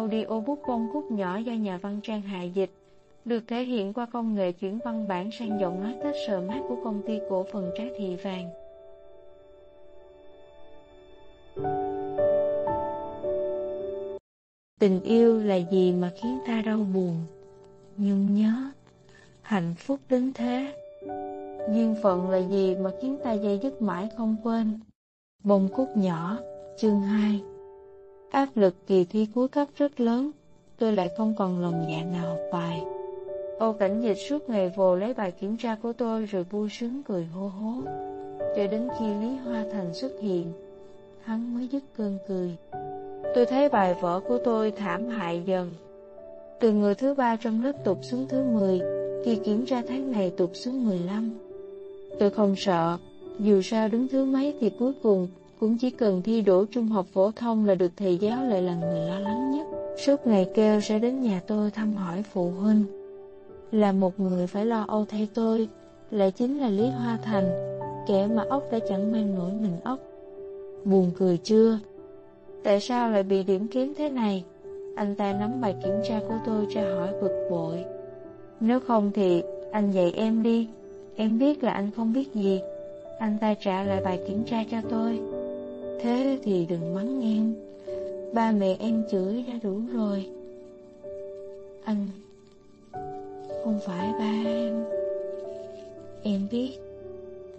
audiobook bông cúc nhỏ do nhà văn trang hạ dịch, được thể hiện qua công nghệ chuyển văn bản sang giọng nói tách sờ mát của công ty cổ phần trái thị vàng. Tình yêu là gì mà khiến ta đau buồn, nhưng nhớ, hạnh phúc đến thế. Duyên phận là gì mà khiến ta dây dứt mãi không quên. Bông cúc nhỏ, chương 2 Áp lực kỳ thi cuối cấp rất lớn, tôi lại không còn lòng dạ nào học bài. Ô cảnh dịch suốt ngày vồ lấy bài kiểm tra của tôi rồi vui sướng cười hô hố. Cho đến khi Lý Hoa Thành xuất hiện, hắn mới dứt cơn cười. Tôi thấy bài vở của tôi thảm hại dần. Từ người thứ ba trong lớp tụt xuống thứ 10, kỳ kiểm tra tháng này tụt xuống 15. Tôi không sợ, dù sao đứng thứ mấy thì cuối cùng cũng chỉ cần thi đỗ trung học phổ thông là được thầy giáo lại là người lo lắng nhất. Suốt ngày kêu sẽ đến nhà tôi thăm hỏi phụ huynh. Là một người phải lo âu thay tôi, lại chính là Lý Hoa Thành, kẻ mà ốc đã chẳng mang nổi mình ốc. Buồn cười chưa? Tại sao lại bị điểm kém thế này? Anh ta nắm bài kiểm tra của tôi tra hỏi bực bội. Nếu không thì anh dạy em đi, em biết là anh không biết gì. Anh ta trả lại bài kiểm tra cho tôi. Thế thì đừng mắng em. Ba mẹ em chửi đã đủ rồi. Anh, Không phải ba em. Em biết,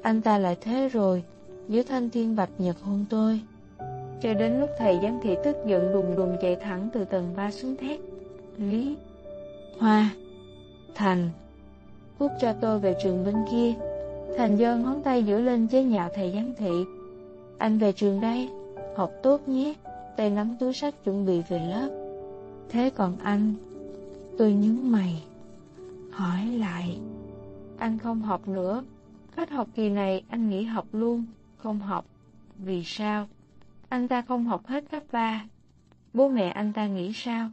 Anh ta lại thế rồi, Giữa thanh thiên bạch nhật hôn tôi. Cho đến lúc thầy giám thị tức giận đùng đùng chạy thẳng từ tầng 3 xuống thét. Lý, Hoa, Thành, Cút cho tôi về trường bên kia. Thành dơn ngón tay giữa lên chế nhạo thầy giám thị anh về trường đây, học tốt nhé, tay nắm túi sách chuẩn bị về lớp. Thế còn anh? Tôi nhướng mày, hỏi lại. Anh không học nữa, hết học kỳ này anh nghỉ học luôn, không học. Vì sao? Anh ta không học hết cấp 3. Bố mẹ anh ta nghĩ sao?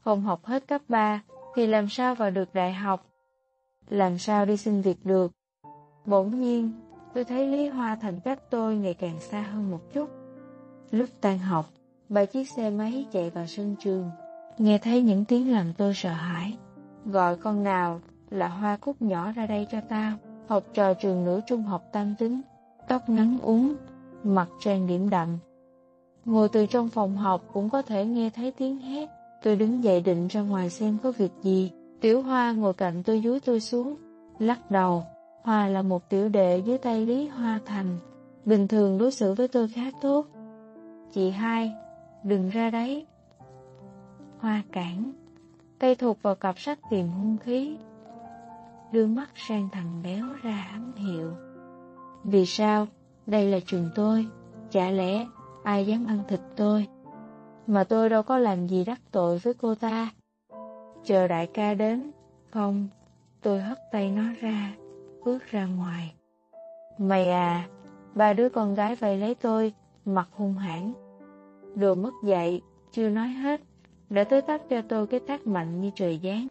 Không học hết cấp 3 thì làm sao vào được đại học? Làm sao đi xin việc được? Bỗng nhiên, tôi thấy Lý Hoa Thành cách tôi ngày càng xa hơn một chút. Lúc tan học, ba chiếc xe máy chạy vào sân trường, nghe thấy những tiếng làm tôi sợ hãi. Gọi con nào là Hoa Cúc nhỏ ra đây cho tao, học trò trường nữ trung học tam tính, tóc ngắn uống, mặt trang điểm đậm. Ngồi từ trong phòng học cũng có thể nghe thấy tiếng hét, tôi đứng dậy định ra ngoài xem có việc gì. Tiểu Hoa ngồi cạnh tôi dúi tôi xuống, lắc đầu, Hòa là một tiểu đệ dưới tay Lý Hoa Thành, bình thường đối xử với tôi khá tốt. Chị hai, đừng ra đấy. Hoa cản, tay thuộc vào cặp sách tìm hung khí. Đưa mắt sang thằng béo ra ám hiệu. Vì sao? Đây là trường tôi, chả lẽ ai dám ăn thịt tôi? Mà tôi đâu có làm gì đắc tội với cô ta. Chờ đại ca đến, không, tôi hất tay nó ra bước ra ngoài. Mày à, ba đứa con gái vây lấy tôi, mặt hung hãn. Đồ mất dạy, chưa nói hết, đã tới tắt cho tôi cái tác mạnh như trời giáng.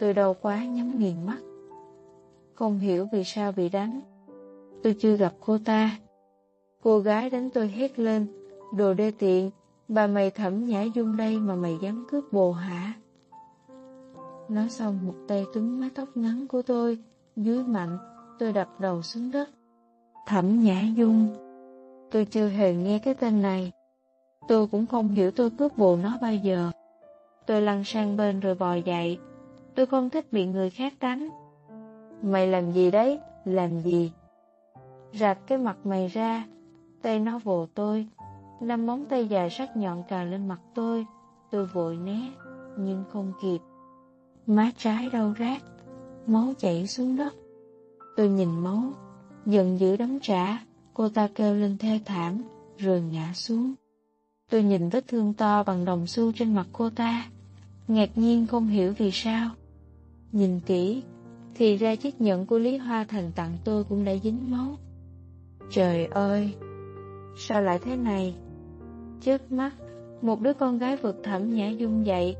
Tôi đau quá nhắm nghiền mắt. Không hiểu vì sao bị đánh. Tôi chưa gặp cô ta. Cô gái đánh tôi hét lên, đồ đê tiện, bà mày thẩm nhã dung đây mà mày dám cướp bồ hả? Nói xong một tay túm mái tóc ngắn của tôi, dưới mạnh, tôi đập đầu xuống đất. Thẩm Nhã Dung Tôi chưa hề nghe cái tên này. Tôi cũng không hiểu tôi cướp bồ nó bao giờ. Tôi lăn sang bên rồi bò dậy. Tôi không thích bị người khác đánh. Mày làm gì đấy? Làm gì? Rạch cái mặt mày ra. Tay nó vồ tôi. Năm móng tay dài sắc nhọn cào lên mặt tôi. Tôi vội né, nhưng không kịp. Má trái đau rát máu chảy xuống đất. Tôi nhìn máu, giận dữ đấm trả, cô ta kêu lên thê thảm, rồi ngã xuống. Tôi nhìn vết thương to bằng đồng xu trên mặt cô ta, ngạc nhiên không hiểu vì sao. Nhìn kỹ, thì ra chiếc nhẫn của Lý Hoa Thành tặng tôi cũng đã dính máu. Trời ơi, sao lại thế này? Trước mắt, một đứa con gái vượt thẩm nhã dung dậy,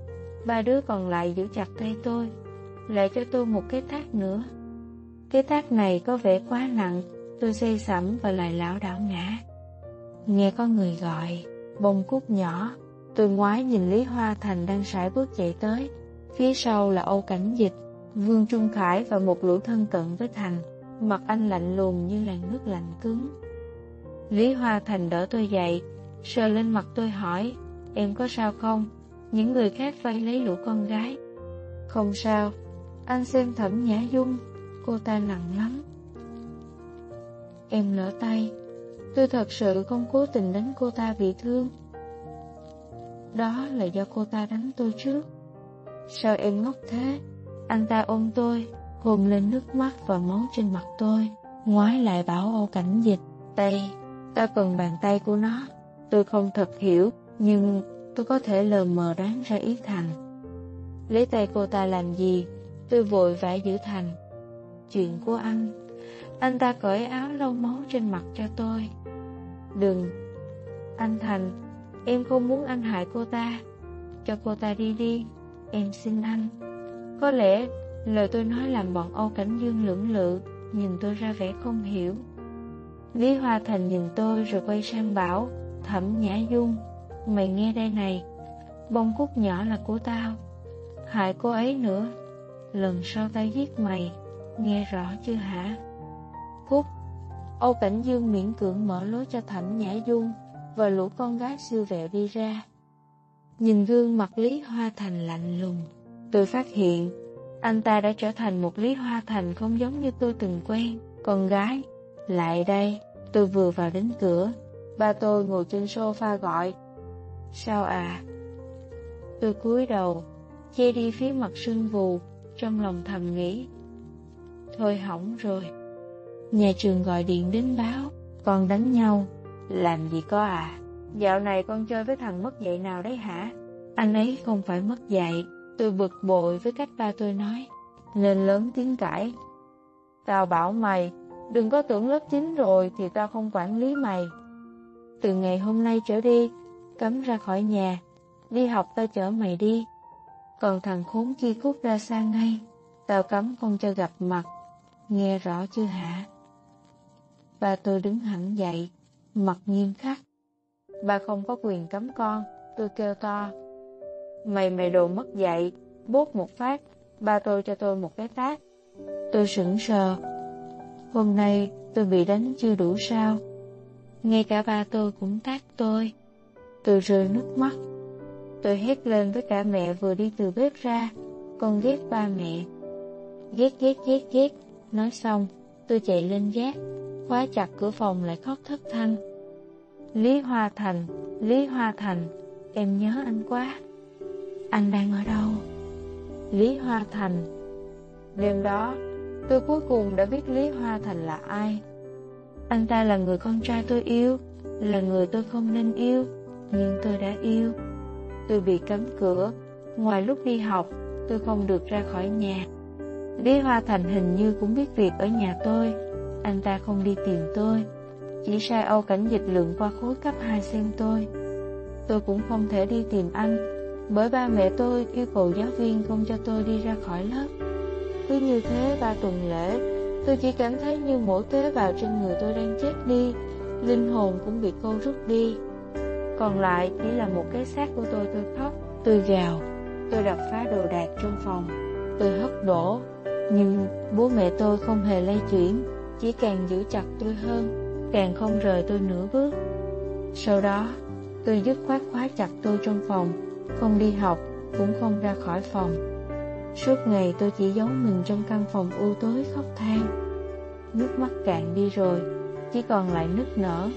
ba đứa còn lại giữ chặt tay tôi lại cho tôi một cái tác nữa. Cái tác này có vẻ quá nặng, tôi xây sẩm và lại lão đảo ngã. Nghe có người gọi, bông cúc nhỏ, tôi ngoái nhìn Lý Hoa Thành đang sải bước chạy tới. Phía sau là Âu Cảnh Dịch, Vương Trung Khải và một lũ thân cận với Thành. Mặt anh lạnh lùng như làn nước lạnh cứng. Lý Hoa Thành đỡ tôi dậy, sờ lên mặt tôi hỏi, em có sao không? Những người khác vây lấy lũ con gái. Không sao, anh xem thẩm nhã dung, cô ta nặng lắm. Em lỡ tay, tôi thật sự không cố tình đánh cô ta bị thương. Đó là do cô ta đánh tôi trước. Sao em ngốc thế? Anh ta ôm tôi, hôn lên nước mắt và máu trên mặt tôi, ngoái lại bảo ô Cảnh Dịch, tay, ta cần bàn tay của nó. Tôi không thật hiểu, nhưng tôi có thể lờ mờ đoán ra ý Thành. Lấy tay cô ta làm gì? Tôi vội vã giữ Thành. Chuyện của anh. Anh ta cởi áo lau máu trên mặt cho tôi. Đừng. Anh Thành, em không muốn anh hại cô ta. Cho cô ta đi đi. Em xin anh. Có lẽ lời tôi nói làm bọn Âu Cảnh Dương lưỡng lự, nhìn tôi ra vẻ không hiểu. Lý Hoa Thành nhìn tôi rồi quay sang bảo, Thẩm Nhã Dung, mày nghe đây này, bông cúc nhỏ là của tao, hại cô ấy nữa, lần sau ta giết mày, nghe rõ chưa hả? Cúc, Âu Cảnh Dương miễn cưỡng mở lối cho Thẩm Nhã Dung và lũ con gái siêu vẹo đi ra. Nhìn gương mặt Lý Hoa Thành lạnh lùng, tôi phát hiện anh ta đã trở thành một Lý Hoa Thành không giống như tôi từng quen. Con gái, lại đây, tôi vừa vào đến cửa, ba tôi ngồi trên sofa gọi. Sao à? Tôi cúi đầu, che đi phía mặt sưng vù, trong lòng thầm nghĩ. Thôi hỏng rồi. Nhà trường gọi điện đến báo, con đánh nhau, làm gì có à? Dạo này con chơi với thằng mất dạy nào đấy hả? Anh ấy không phải mất dạy, tôi bực bội với cách ba tôi nói, nên lớn tiếng cãi. Tao bảo mày, đừng có tưởng lớp 9 rồi thì tao không quản lý mày. Từ ngày hôm nay trở đi, cấm ra khỏi nhà, đi học tao chở mày đi. Còn thằng khốn kia cút ra xa ngay, tao cấm con cho gặp mặt, nghe rõ chưa hả? Ba tôi đứng hẳn dậy, mặt nghiêm khắc. Ba không có quyền cấm con, tôi kêu to. Mày mày đồ mất dạy, bốt một phát, ba tôi cho tôi một cái tát. Tôi sững sờ. Hôm nay tôi bị đánh chưa đủ sao. Ngay cả ba tôi cũng tát tôi. Tôi rơi nước mắt. Tôi hét lên với cả mẹ vừa đi từ bếp ra. Con ghét ba mẹ. Ghét ghét ghét ghét. Nói xong, tôi chạy lên gác, khóa chặt cửa phòng lại khóc thất thanh. Lý Hoa Thành, Lý Hoa Thành, em nhớ anh quá. Anh đang ở đâu? Lý Hoa Thành Đêm đó, tôi cuối cùng đã biết Lý Hoa Thành là ai. Anh ta là người con trai tôi yêu, là người tôi không nên yêu, nhưng tôi đã yêu. Tôi bị cấm cửa, ngoài lúc đi học, tôi không được ra khỏi nhà. Lý Hoa Thành hình như cũng biết việc ở nhà tôi, anh ta không đi tìm tôi, chỉ sai Âu Cảnh Dịch lượng qua khối cấp 2 xem tôi. Tôi cũng không thể đi tìm anh, bởi ba mẹ tôi yêu cầu giáo viên không cho tôi đi ra khỏi lớp. Cứ như thế ba tuần lễ, tôi chỉ cảm thấy như mỗi tế bào trên người tôi đang chết đi, linh hồn cũng bị cô rút đi. Còn lại chỉ là một cái xác của tôi tôi khóc, tôi gào, tôi đập phá đồ đạc trong phòng, tôi hất đổ. Nhưng bố mẹ tôi không hề lay chuyển, chỉ càng giữ chặt tôi hơn, càng không rời tôi nửa bước. Sau đó, tôi dứt khoát khóa chặt tôi trong phòng, không đi học, cũng không ra khỏi phòng. Suốt ngày tôi chỉ giấu mình trong căn phòng u tối khóc than. Nước mắt cạn đi rồi, chỉ còn lại nức nở.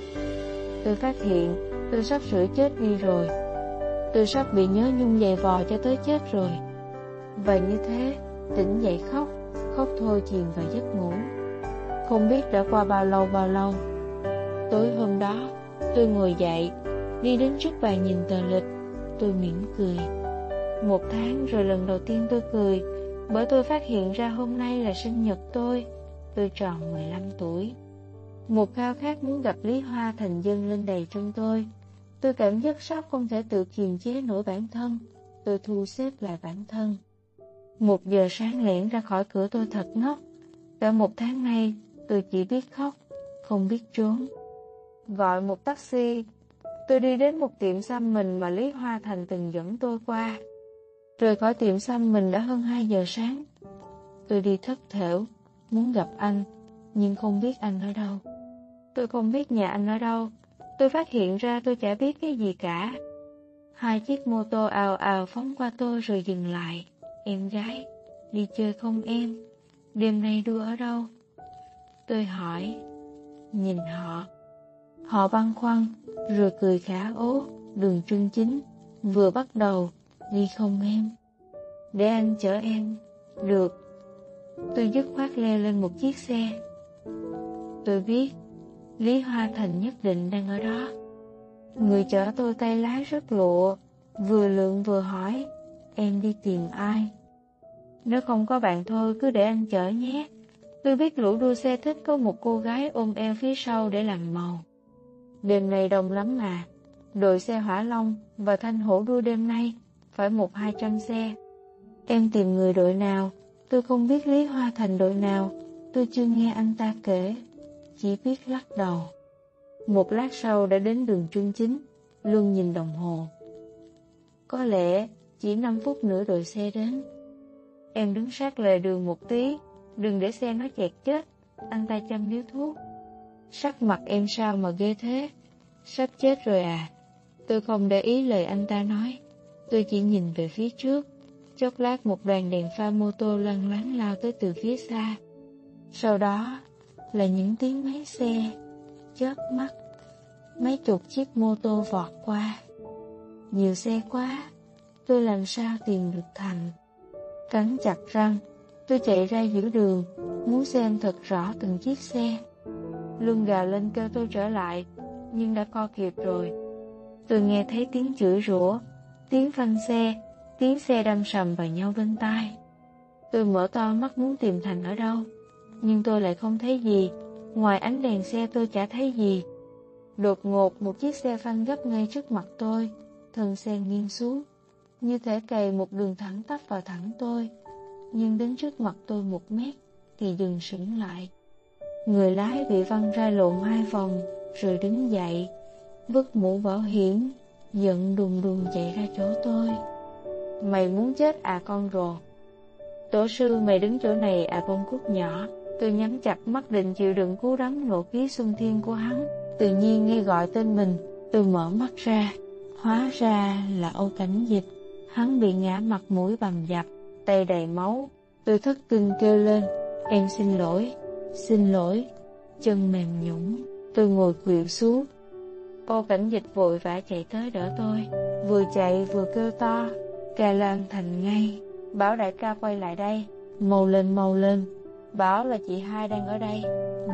Tôi phát hiện tôi sắp sửa chết đi rồi. Tôi sắp bị nhớ nhung dày vò cho tới chết rồi. Và như thế, tỉnh dậy khóc, khóc thôi chìm vào giấc ngủ. Không biết đã qua bao lâu bao lâu. Tối hôm đó, tôi ngồi dậy, đi đến trước bàn nhìn tờ lịch tôi mỉm cười. Một tháng rồi lần đầu tiên tôi cười, bởi tôi phát hiện ra hôm nay là sinh nhật tôi. Tôi tròn 15 tuổi. Một khao khát muốn gặp Lý Hoa thành dân lên đầy trong tôi. Tôi cảm giác sắp không thể tự kiềm chế nổi bản thân. Tôi thu xếp lại bản thân. Một giờ sáng lẻn ra khỏi cửa tôi thật ngốc. Cả một tháng nay, tôi chỉ biết khóc, không biết trốn. Gọi một taxi, Tôi đi đến một tiệm xăm mình mà Lý Hoa Thành từng dẫn tôi qua. Rời khỏi tiệm xăm mình đã hơn 2 giờ sáng. Tôi đi thất thểu, muốn gặp anh, nhưng không biết anh ở đâu. Tôi không biết nhà anh ở đâu. Tôi phát hiện ra tôi chả biết cái gì cả. Hai chiếc mô tô ào ào phóng qua tôi rồi dừng lại. Em gái, đi chơi không em? Đêm nay đua ở đâu? Tôi hỏi, nhìn họ. Họ băn khoăn, rồi cười khả ố, đường trưng chính, vừa bắt đầu, đi không em? Để anh chở em. Được. Tôi dứt khoát leo lên một chiếc xe. Tôi biết, Lý Hoa Thành nhất định đang ở đó. Người chở tôi tay lái rất lụa, vừa lượng vừa hỏi, em đi tìm ai? Nếu không có bạn thôi, cứ để anh chở nhé. Tôi biết lũ đua xe thích có một cô gái ôm eo phía sau để làm màu. Đêm này đông lắm mà. Đội xe Hỏa Long và Thanh Hổ đua đêm nay, phải một hai trăm xe. Em tìm người đội nào, tôi không biết Lý Hoa Thành đội nào, tôi chưa nghe anh ta kể, chỉ biết lắc đầu. Một lát sau đã đến đường Trương Chính, Luân nhìn đồng hồ. Có lẽ chỉ 5 phút nữa đội xe đến. Em đứng sát lề đường một tí, đừng để xe nó chẹt chết. Anh ta chăm điếu thuốc. Sắc mặt em sao mà ghê thế? Sắp chết rồi à? Tôi không để ý lời anh ta nói. Tôi chỉ nhìn về phía trước. Chốc lát một đoàn đèn pha mô tô lăn láng lao tới từ phía xa. Sau đó là những tiếng máy xe, chớp mắt. Mấy chục chiếc mô tô vọt qua. Nhiều xe quá, tôi làm sao tìm được thành. Cắn chặt răng, tôi chạy ra giữa đường, muốn xem thật rõ từng chiếc xe. Lưng gà lên kêu tôi trở lại, nhưng đã co kịp rồi. Tôi nghe thấy tiếng chửi rủa, tiếng phanh xe, tiếng xe đâm sầm vào nhau bên tai. Tôi mở to mắt muốn tìm Thành ở đâu, nhưng tôi lại không thấy gì, ngoài ánh đèn xe tôi chả thấy gì. Đột ngột một chiếc xe phanh gấp ngay trước mặt tôi, thân xe nghiêng xuống, như thể cày một đường thẳng tắp vào thẳng tôi, nhưng đến trước mặt tôi một mét thì dừng sững lại. Người lái bị văng ra lộn hai vòng, rồi đứng dậy, vứt mũ bảo hiểm, giận đùng đùng chạy ra chỗ tôi. Mày muốn chết à con rồ? Tổ sư mày đứng chỗ này à con cút nhỏ. Tôi nhắm chặt mắt định chịu đựng cú đấm nộ khí xung thiên của hắn. Tự nhiên nghe gọi tên mình, tôi mở mắt ra. Hóa ra là Âu Cảnh Dịch. Hắn bị ngã mặt mũi bầm dập, tay đầy máu. Tôi thất kinh kêu lên, em xin lỗi, xin lỗi. Chân mềm nhũng, tôi ngồi quỵu xuống. Âu Cảnh Dịch vội vã chạy tới đỡ tôi, vừa chạy vừa kêu to, Ca Lan Thành ngay, bảo đại ca quay lại đây, màu lên màu lên, bảo là chị hai đang ở đây.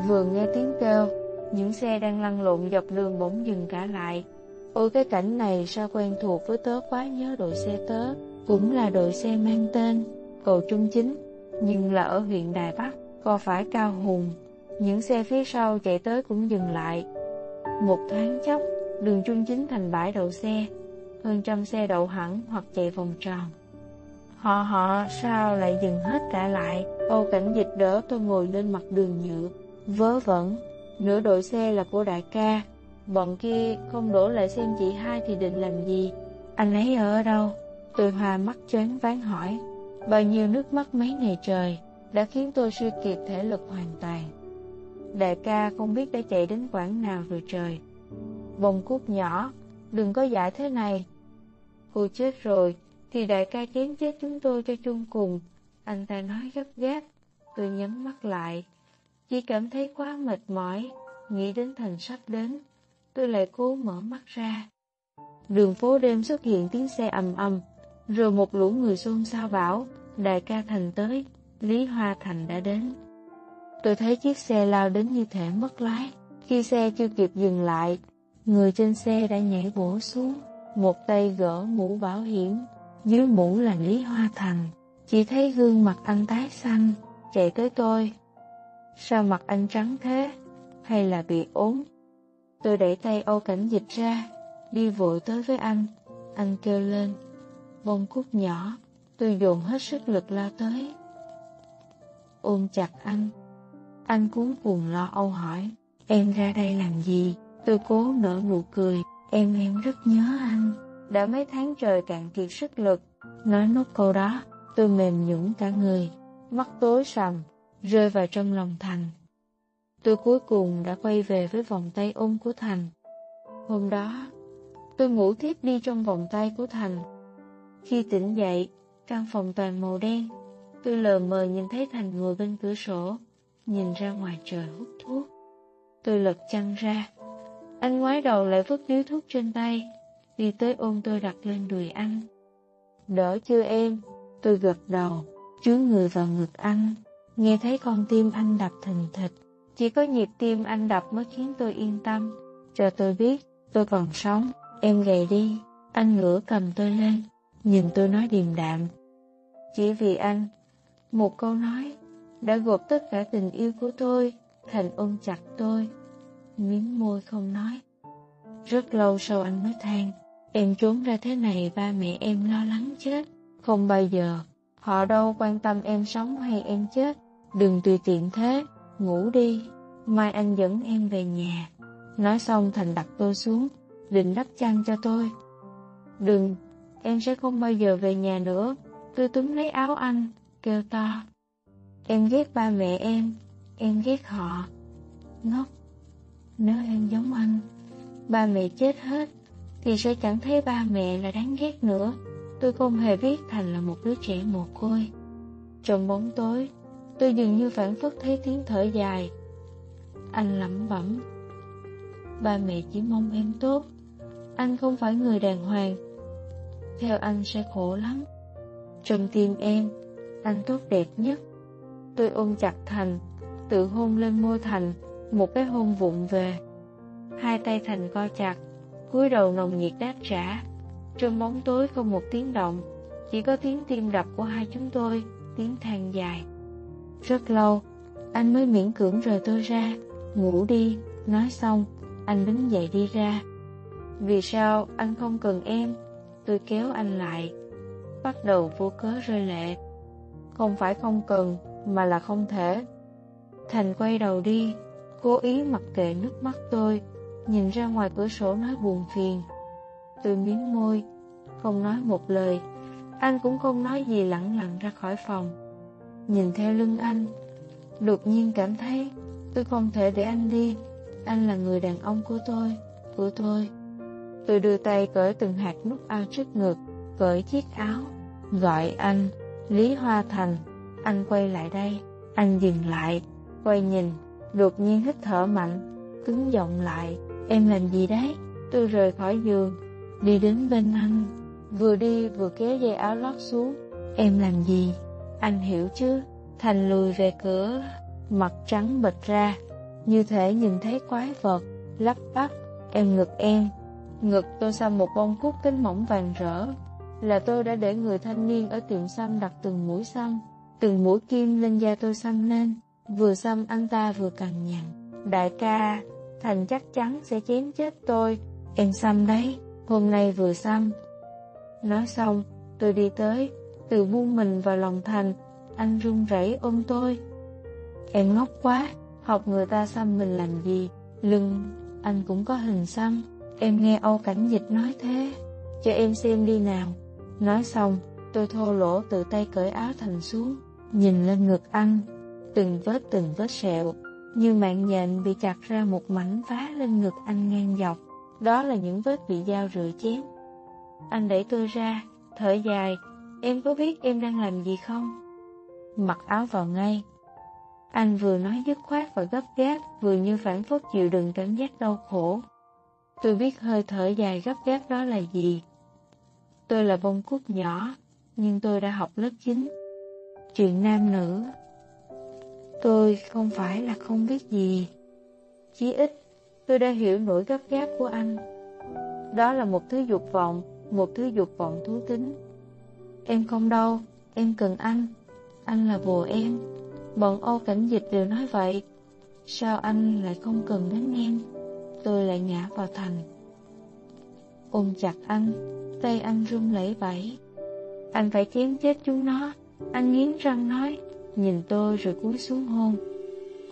Vừa nghe tiếng kêu, những xe đang lăn lộn dọc đường bỗng dừng cả lại. Ôi cái cảnh này sao quen thuộc với tớ quá nhớ đội xe tớ, cũng là đội xe mang tên, cầu Trung Chính, nhưng là ở huyện Đài Bắc, có phải Cao Hùng. Những xe phía sau chạy tới cũng dừng lại. Một thoáng chốc, đường Trung Chính thành bãi đậu xe, hơn trăm xe đậu hẳn hoặc chạy vòng tròn. Họ họ sao lại dừng hết cả lại, Âu cảnh dịch đỡ tôi ngồi lên mặt đường nhựa, vớ vẩn, nửa đội xe là của đại ca, bọn kia không đổ lại xem chị hai thì định làm gì, anh ấy ở đâu? Tôi hòa mắt choáng váng hỏi, bao nhiêu nước mắt mấy ngày trời đã khiến tôi suy kiệt thể lực hoàn toàn. Đại ca không biết đã chạy đến quãng nào rồi trời. Bông cút nhỏ, đừng có giải thế này. Cô chết rồi, thì đại ca chém chết chúng tôi cho chung cùng. Anh ta nói gấp gáp, tôi nhắm mắt lại. Chỉ cảm thấy quá mệt mỏi, nghĩ đến thành sắp đến. Tôi lại cố mở mắt ra. Đường phố đêm xuất hiện tiếng xe ầm ầm, rồi một lũ người xôn xao bảo, đại ca Thành tới, Lý Hoa Thành đã đến. Tôi thấy chiếc xe lao đến như thể mất lái. Khi xe chưa kịp dừng lại, người trên xe đã nhảy bổ xuống, một tay gỡ mũ bảo hiểm, dưới mũ là Lý Hoa Thành. Chỉ thấy gương mặt anh tái xanh, chạy tới tôi. Sao mặt anh trắng thế? Hay là bị ốm? Tôi đẩy tay Âu Cảnh Dịch ra, đi vội tới với anh. Anh kêu lên, bông cúc nhỏ, tôi dồn hết sức lực lao tới. Ôm chặt anh, anh cuốn cuồng lo âu hỏi, em ra đây làm gì? Tôi cố nở nụ cười, Em em rất nhớ anh. Đã mấy tháng trời cạn kiệt sức lực. Nói nốt câu đó, tôi mềm nhũn cả người. Mắt tối sầm, rơi vào trong lòng Thành. Tôi cuối cùng đã quay về với vòng tay ôm của Thành. Hôm đó, tôi ngủ thiếp đi trong vòng tay của Thành. Khi tỉnh dậy, căn phòng toàn màu đen. Tôi lờ mờ nhìn thấy Thành ngồi bên cửa sổ, nhìn ra ngoài trời hút thuốc. Tôi lật chăn ra. Anh ngoái đầu lại vứt điếu thuốc trên tay, đi tới ôm tôi đặt lên đùi anh. Đỡ chưa em? Tôi gật đầu, chứa người vào ngực anh, nghe thấy con tim anh đập thình thịch. Chỉ có nhịp tim anh đập mới khiến tôi yên tâm, cho tôi biết tôi còn sống. Em gầy đi, anh ngửa cầm tôi lên, nhìn tôi nói điềm đạm. Chỉ vì anh, một câu nói, đã gộp tất cả tình yêu của tôi, thành ôm chặt tôi, miếng môi không nói. Rất lâu sau anh mới than, em trốn ra thế này ba mẹ em lo lắng chết, không bao giờ, họ đâu quan tâm em sống hay em chết, đừng tùy tiện thế, ngủ đi, mai anh dẫn em về nhà. Nói xong Thành đặt tôi xuống, định đắp chăn cho tôi. Đừng, em sẽ không bao giờ về nhà nữa. Tôi túm lấy áo anh, kêu to. Em ghét ba mẹ em, em ghét họ. Ngốc, nếu em giống anh, ba mẹ chết hết, thì sẽ chẳng thấy ba mẹ là đáng ghét nữa. Tôi không hề biết Thành là một đứa trẻ mồ côi. Trong bóng tối, tôi dường như phản phất thấy tiếng thở dài. Anh lẩm bẩm. Ba mẹ chỉ mong em tốt. Anh không phải người đàng hoàng. Theo anh sẽ khổ lắm. Trong tim em, anh tốt đẹp nhất. Tôi ôm chặt Thành, tự hôn lên môi Thành, một cái hôn vụng về. Hai tay Thành co chặt, cúi đầu nồng nhiệt đáp trả. Trong bóng tối không một tiếng động, chỉ có tiếng tim đập của hai chúng tôi, tiếng than dài. Rất lâu, anh mới miễn cưỡng rời tôi ra, ngủ đi, nói xong, anh đứng dậy đi ra. Vì sao anh không cần em? Tôi kéo anh lại, bắt đầu vô cớ rơi lệ. Không phải không cần, mà là không thể. Thành quay đầu đi, cố ý mặc kệ nước mắt tôi, nhìn ra ngoài cửa sổ nói buồn phiền. Tôi miếng môi, không nói một lời, anh cũng không nói gì lặng lặng ra khỏi phòng. Nhìn theo lưng anh, đột nhiên cảm thấy tôi không thể để anh đi. Anh là người đàn ông của tôi, của tôi. Tôi đưa tay cởi từng hạt nút áo trước ngực, cởi chiếc áo, gọi anh, Lý Hoa Thành. Anh quay lại đây, anh dừng lại, quay nhìn, đột nhiên hít thở mạnh, cứng giọng lại. Em làm gì đấy? Tôi rời khỏi giường, đi đến bên anh, vừa đi vừa kéo dây áo lót xuống. Em làm gì? Anh hiểu chứ? Thành lùi về cửa, mặt trắng bệch ra, như thể nhìn thấy quái vật, lắp bắp, em ngực em. Ngực tôi xăm một bông cúc kính mỏng vàng rỡ, là tôi đã để người thanh niên ở tiệm xăm đặt từng mũi xăm, từng mũi kim lên da tôi xăm lên, vừa xăm anh ta vừa cằn nhằn. Đại ca, Thành chắc chắn sẽ chém chết tôi, em xăm đấy, hôm nay vừa xăm. Nói xong, tôi đi tới, từ buông mình vào lòng Thành, anh run rẩy ôm tôi. Em ngốc quá, học người ta xăm mình làm gì, lưng, anh cũng có hình xăm. Em nghe Âu Cảnh Dịch nói thế, cho em xem đi nào. Nói xong, tôi thô lỗ tự tay cởi áo thành xuống, nhìn lên ngực anh, từng vết từng vết sẹo, như mạng nhện bị chặt ra một mảnh vá lên ngực anh ngang dọc. Đó là những vết bị dao rửa chém. Anh đẩy tôi ra, thở dài, em có biết em đang làm gì không? Mặc áo vào ngay. Anh vừa nói dứt khoát và gấp gáp, vừa như phản phất chịu đựng cảm giác đau khổ. Tôi biết hơi thở dài gấp gáp đó là gì. Tôi là bông cúc nhỏ, nhưng tôi đã học lớp 9. Chuyện nam nữ. Tôi không phải là không biết gì. Chí ít, tôi đã hiểu nỗi gấp gáp của anh. Đó là một thứ dục vọng, một thứ dục vọng thú tính. Em không đâu, em cần anh. Anh là bồ em. Bọn ô Cảnh Dịch đều nói vậy. Sao anh lại không cần đến em? Tôi lại ngã vào thành. Ôm chặt anh, tay anh run lẩy bẩy. Anh phải chém chết chúng nó. Anh nghiến răng nói, nhìn tôi rồi cúi xuống hôn.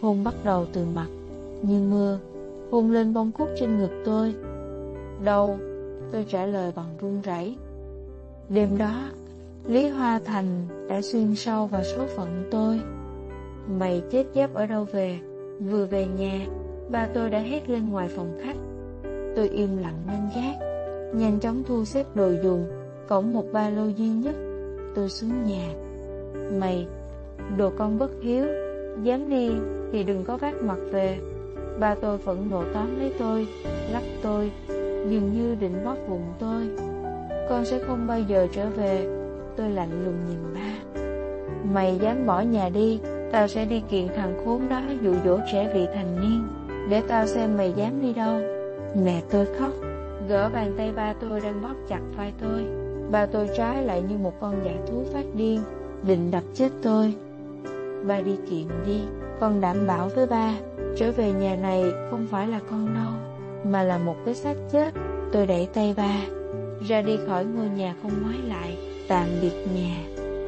Hôn bắt đầu từ mặt, như mưa, hôn lên bông cúc trên ngực tôi. Đâu? Tôi trả lời bằng run rẩy. Đêm đó, Lý Hoa Thành đã xuyên sâu vào số phận tôi. Mày chết giáp ở đâu về? Vừa về nhà, ba tôi đã hét lên ngoài phòng khách. Tôi im lặng nên gác, nhanh chóng thu xếp đồ dùng, cổng một ba lô duy nhất. Tôi xuống nhà. Mày, đồ con bất hiếu, dám đi thì đừng có vác mặt về. Ba tôi phẫn nộ tóm lấy tôi, lắc tôi, dường như định bóp bụng tôi. Con sẽ không bao giờ trở về. Tôi lạnh lùng nhìn ba. Mày dám bỏ nhà đi, tao sẽ đi kiện thằng khốn đó dụ dỗ trẻ vị thành niên, để tao xem mày dám đi đâu. Mẹ tôi khóc, gỡ bàn tay ba tôi đang bóp chặt vai tôi. Ba tôi trái lại như một con dạ thú phát điên, định đập chết tôi. Ba đi kiện đi, con đảm bảo với ba, trở về nhà này không phải là con đâu, mà là một cái xác chết. Tôi đẩy tay ba, ra đi khỏi ngôi nhà không ngoái lại, tạm biệt nhà.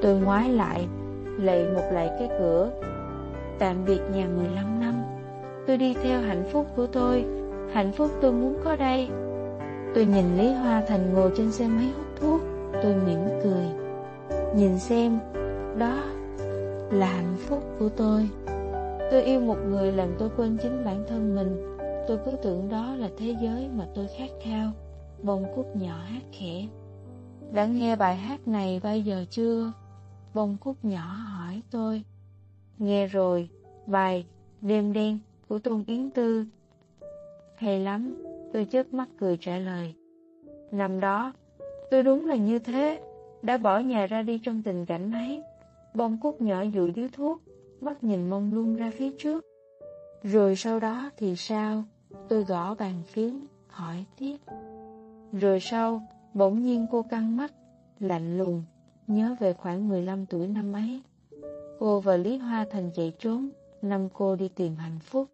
Tôi ngoái lại, lạy một lại cái cửa. Tạm biệt nhà 15 năm. Tôi đi theo hạnh phúc của tôi, hạnh phúc tôi muốn có đây. Tôi nhìn Lý Hoa Thành ngồi trên xe máy hút thuốc, tôi mỉm cười. Nhìn xem, đó là hạnh phúc của tôi. Tôi yêu một người làm tôi quên chính bản thân mình. Tôi cứ tưởng đó là thế giới mà tôi khát khao. Bông cúc nhỏ hát khẽ. Đã nghe bài hát này bao giờ chưa? Bông cúc nhỏ hỏi tôi. Nghe rồi, bài Đêm đen của Tôn Yến Tư. Hay lắm, tôi chớp mắt cười trả lời. Năm đó, tôi đúng là như thế, đã bỏ nhà ra đi trong tình cảnh ấy. Bông cúc nhỏ dụi điếu thuốc, mắt nhìn mông lung ra phía trước. Rồi sau đó thì sao? Tôi gõ bàn phím, hỏi tiếp. Rồi sau, bỗng nhiên cô căng mắt, lạnh lùng, nhớ về khoảng 15 tuổi năm ấy. Cô và Lý Hoa Thành chạy trốn, năm cô đi tìm hạnh phúc.